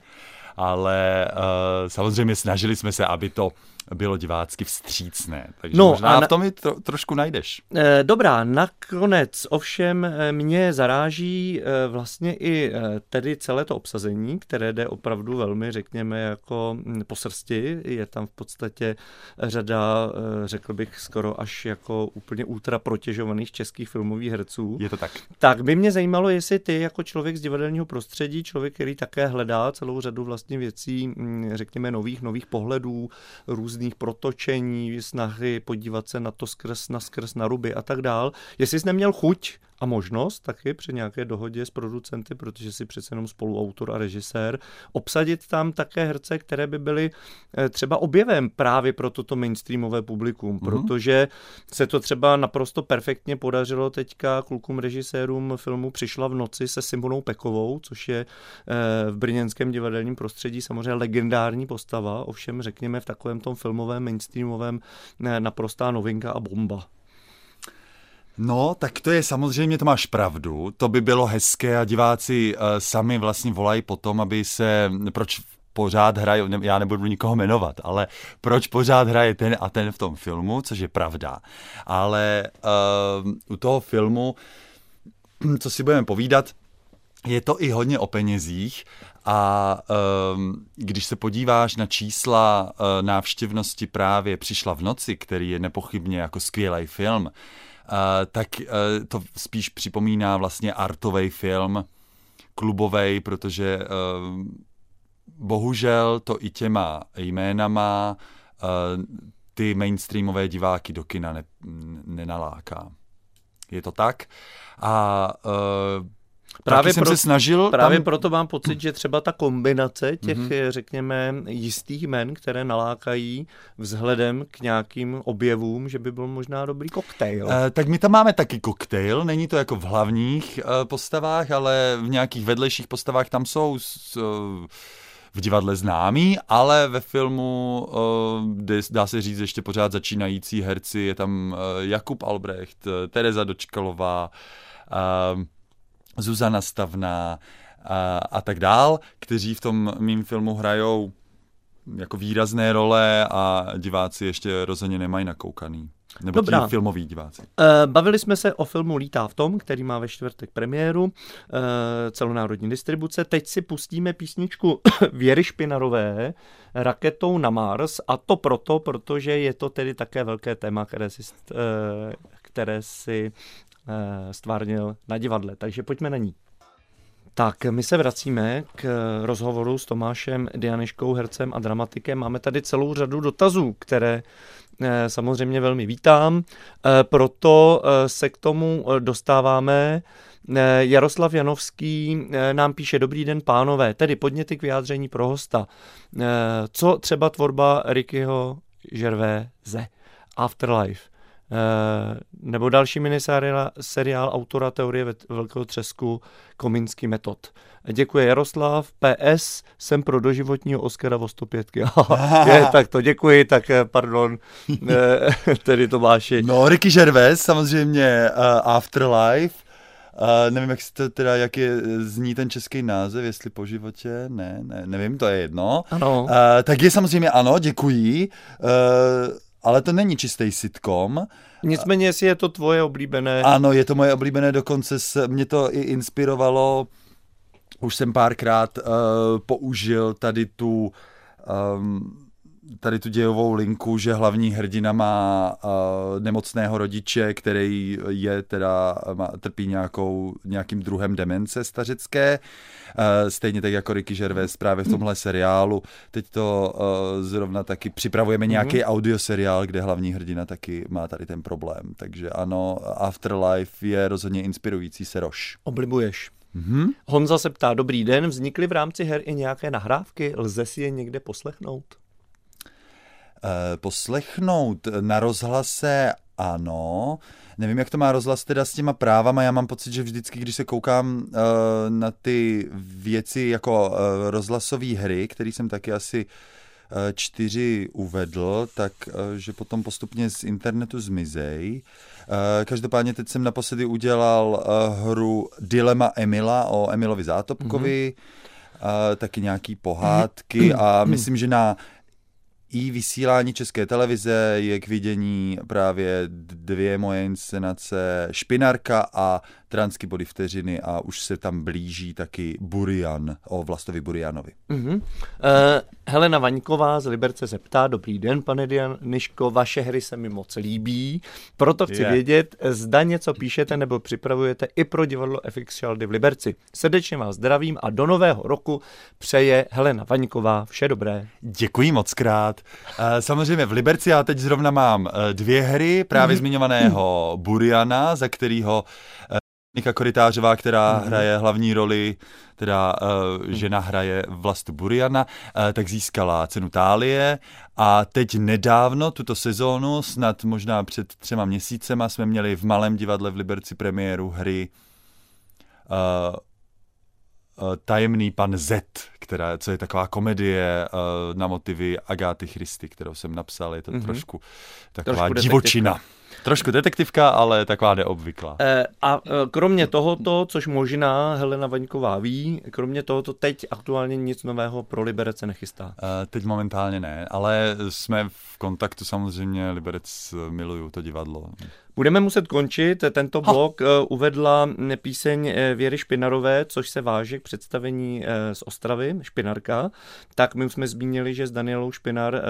ale uh, samozřejmě snažili jsme se, aby to bylo divácky vstřícné. Takže no, možná a na... v tom i tro, trošku najdeš. Eh, dobrá, nakonec ovšem eh, mě zaráží eh, vlastně i tedy celé to obsazení, které jde opravdu velmi, řekněme, jako hm, po srsti. Je tam v podstatě řada, řekl bych, skoro až jako úplně ultra protěžovaných českých filmových herců. Je to tak. Tak by mě zajímalo, jestli ty jako člověk z divadelního prostředí, člověk, který také hledá celou řadu vlastně věcí, hm, řekněme, nových, nových pohledů, různých různých protočení, snahy podívat se na to skrz, na skrz, na ruby a tak dál. Jestli jsi neměl chuť a možnost taky při nějaké dohodě s producenty, protože si přece jenom spoluautor a režisér, obsadit tam také herce, které by byly eh, třeba objevem právě pro toto mainstreamové publikum, mm-hmm. protože se to třeba naprosto perfektně podařilo teďka klukům režisérům filmu Přišla v noci se Simonou Pekovou, což je eh, v brněnském divadelním prostředí samozřejmě legendární postava, ovšem řekněme v takovém tom filmovém mainstreamovém naprostá novinka a bomba. No, tak to je samozřejmě, to máš pravdu. To by bylo hezké a diváci uh, sami vlastně volají potom, aby se, proč pořád hraje, já nebudu nikoho jmenovat, ale proč pořád hraje ten a ten v tom filmu, což je pravda. Ale uh, u toho filmu, co si budeme povídat, je to i hodně o penězích a um, když se podíváš na čísla uh, návštěvnosti právě Přišla v noci, který je nepochybně jako skvělý film, tak uh, to spíš připomíná vlastně artový film, klubový, protože uh, bohužel to i těma jménama ty mainstreamové diváky do kina ne, nenaláká. Je to tak? A Právě jsem pro, se snažil. Právě tam... proto mám pocit, že třeba ta kombinace těch, mm-hmm. řekněme, jistých jmen, které nalákají vzhledem k nějakým objevům, že by byl možná dobrý koktejl. Uh, tak my tam máme taky koktejl, není to jako v hlavních uh, postavách, ale v nějakých vedlejších postavách tam jsou uh, v divadle známý, ale ve filmu, uh, dá se říct, ještě pořád začínající herci, je tam Jakub Albrecht, Tereza Dočkalová, Zuzana Stavná a, a tak dál, kteří v tom mým filmu hrajou jako výrazné role a diváci ještě rozhodně nemají nakoukaný. Nebo Dobrá. filmoví diváci. Uh, bavili jsme se o filmu Lítá v tom, který má ve čtvrtek premiéru, uh, celonárodní distribuce. Teď si pustíme písničku Věry Špinarové, Raketou na Mars a to proto, protože je to tedy také velké téma, které si, uh, které si Eh, stvárnil na divadle. Takže pojďme na ní. Tak, my se vracíme k rozhovoru s Tomášem Dianiškou, hercem a dramatikem. Máme tady celou řadu dotazů, které eh, samozřejmě velmi vítám. Eh, proto se k tomu dostáváme. Jaroslav Janovský nám píše Dobrý den, pánové, tedy podněty k vyjádření pro hosta. Co třeba tvorba Rickyho Žervé-ze? Afterlife. Eh, nebo další miniseriál seriál autora teorie velkého třesku Kominský metod. Děkuji Jaroslav. PS, jsem pro doživotního Oscara o 105. je, tak to děkuji, tak eh, pardon, eh, tedy Tomáši. No, Ricky Gervais, samozřejmě uh, Afterlife, Uh, nevím, jak to teda, jak je, zní ten český název, jestli po životě, ne, ne, nevím, to je jedno. Ano. Uh, tak je samozřejmě ano, děkuji. Uh, ale to není čistý sitcom. Nicméně, jestli je to tvoje oblíbené. Ano, je to moje oblíbené, dokonce se, mě to i inspirovalo, už jsem párkrát uh, použil tady tu um, tady tu dějovou linku, že hlavní hrdina má uh, nemocného rodiče, který je teda, má, trpí nějakou, nějakým druhem demence stařecké, uh, stejně tak jako Ricky Gervais právě v tomhle seriálu. Teď to uh, zrovna taky připravujeme nějaký mm-hmm. audioseriál, kde hlavní hrdina taky má tady ten problém. Takže ano, Afterlife je rozhodně inspirující se roš. Oblibuješ. Mm-hmm. Honza se ptá, dobrý den, vznikly v rámci her i nějaké nahrávky? Lze si je někde poslechnout? Eh, poslechnout na rozhlase ano. Nevím, jak to má rozhlas teda s těma právama. Já mám pocit, že vždycky, když se koukám uh, na ty věci jako uh, rozhlasové hry, který jsem taky asi uh, čtyři uvedl, tak uh, že potom postupně z internetu zmizej. Uh, každopádně teď jsem naposledy udělal uh, hru Dilema Emila o Emilovi Zátopkovi, mm-hmm. taky nějaký pohádky a myslím, že na i vysílání České televize je k vidění právě dvě moje inscenace Špinarka a Transky body vteřiny a už se tam blíží taky Burian o Vlastovi Burianovi. Mm-hmm. Uh, Helena Vaňková z Liberce se ptá, dobrý den, pane Dianiško, vaše hry se mi moc líbí, proto chci yeah. vědět, zda něco píšete nebo připravujete i pro divadlo FX Šaldy v Liberci. Srdečně vás zdravím a do nového roku přeje Helena Vaňková vše dobré. Děkuji moc krát. Uh, samozřejmě v Liberci já teď zrovna mám uh, dvě hry, právě mm-hmm. zmiňovaného Buriana, za kterýho Nika Koritářová, která mm. hraje hlavní roli, teda uh, žena hraje Vlastu Buriana, uh, tak získala cenu Tálie a teď nedávno, tuto sezónu, snad možná před třema měsícema, jsme měli v Malém divadle v Liberci premiéru hry uh, Tajemný pan Z, která, co je taková komedie uh, na motivy Agáty Christy, kterou jsem napsal. Je to mm-hmm. trošku taková trošku divočina. Detektivka. Trošku detektivka, ale taková neobvyklá. E, a e, kromě tohoto, což možná Helena Vaňková ví, kromě tohoto teď aktuálně nic nového pro Liberece nechystá. E, teď momentálně ne, ale jsme v kontaktu samozřejmě, Liberec miluju to divadlo. Budeme muset končit. Tento blok ha. Eh, uvedla píseň eh, Věry Špinarové, což se váže k představení eh, z Ostravy, Špinarka. Tak my jsme zmínili, že s Danielou Špinar,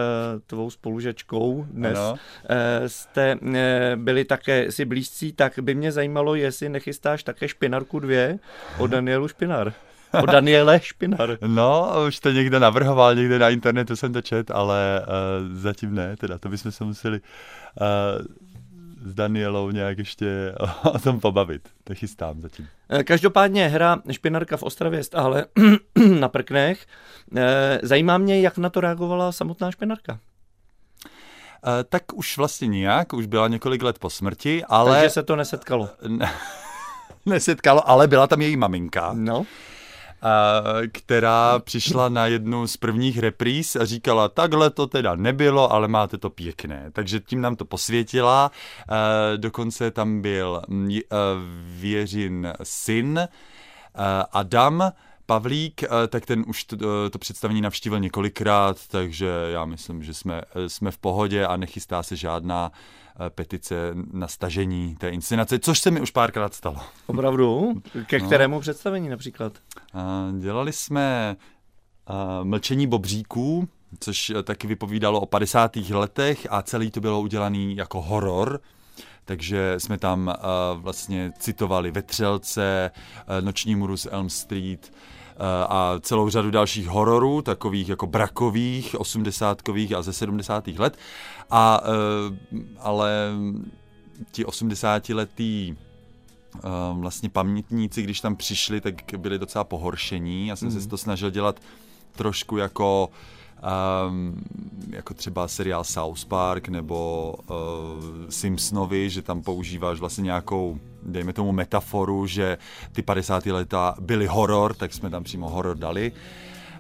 tvou spolužačkou dnes, ano. jste byli také si blízcí, tak by mě zajímalo, jestli nechystáš také Špinarku dvě o Danielu Špinar. O Daniele Špinar. No, už to někde navrhoval, někde na internetu jsem to čet, ale uh, zatím ne, teda to bychom se museli uh, s Danielou nějak ještě o tom pobavit. To chystám zatím. Eh, každopádně hra Špinarka v Ostravě stále na prknech. Eh, zajímá mě, jak na to reagovala samotná Špinarka. Eh, tak už vlastně nijak, už byla několik let po smrti, ale... Takže se to nesetkalo. Ne, nesetkalo, ale byla tam její maminka. No která přišla na jednu z prvních repríz a říkala, takhle to teda nebylo, ale máte to pěkné. Takže tím nám to posvětila. Dokonce tam byl Věřin syn, Adam, Pavlík, tak ten už to, to představení navštívil několikrát, takže já myslím, že jsme, jsme v pohodě a nechystá se žádná Eh, petice na stažení té inscenace, což se mi už párkrát stalo. Opravdu? Ke no. kterému no. představení například? Dělali jsme Mlčení bobříků, což taky vypovídalo o 50. letech a celý to bylo udělaný jako horor, takže jsme tam uh, vlastně citovali Vetřelce, uh, Noční můru z Elm Street, a celou řadu dalších hororů, takových jako brakových, osmdesátkových a ze sedmdesátých let. A, eh, ale ti osmdesátiletí eh, vlastně pamětníci, když tam přišli, tak byli docela pohoršení. Já jsem mm. se to snažil dělat trošku jako um, jako třeba seriál South Park nebo uh, Simpsonovi, že tam používáš vlastně nějakou, dejme tomu metaforu, že ty 50. leta byly horor, tak jsme tam přímo horor dali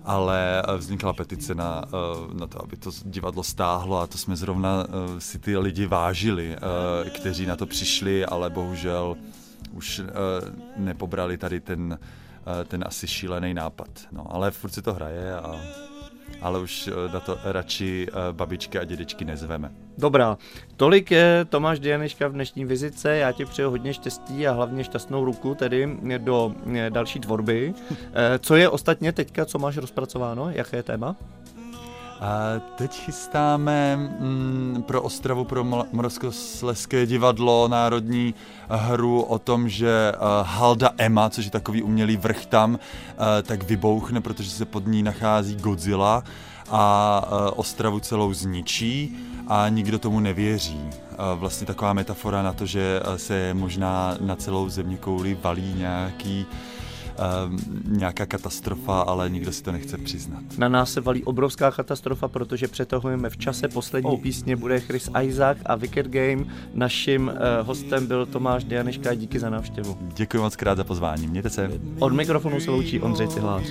ale vznikla petice na, na to, aby to divadlo stáhlo a to jsme zrovna si ty lidi vážili, kteří na to přišli, ale bohužel už nepobrali tady ten, ten asi šílený nápad. No, ale furt si to hraje a ale už eh, na to radši eh, babičky a dědečky nezveme. Dobrá, tolik je Tomáš Dianeška v dnešní vizice, já ti přeju hodně štěstí a hlavně šťastnou ruku tedy do eh, další tvorby. Co je ostatně teďka, co máš rozpracováno, jaké je téma? A teď chystáme mm, pro Ostravu, pro Moravskoslezské divadlo národní hru o tom, že uh, Halda Emma, což je takový umělý vrch tam, uh, tak vybouchne, protože se pod ní nachází Godzilla a uh, Ostravu celou zničí a nikdo tomu nevěří. Vlastně taková metafora na to, že se možná na celou země kouli valí nějaký uh, nějaká katastrofa, ale nikdo si to nechce přiznat. Na nás se valí obrovská katastrofa, protože přetahujeme v čase. Poslední oh. písně bude Chris Isaac a Wicked Game. Naším uh, hostem byl Tomáš Dianeška. Díky za návštěvu. Děkuji moc krát za pozvání. Mějte se. Od mikrofonu se loučí Ondřej Cihlář.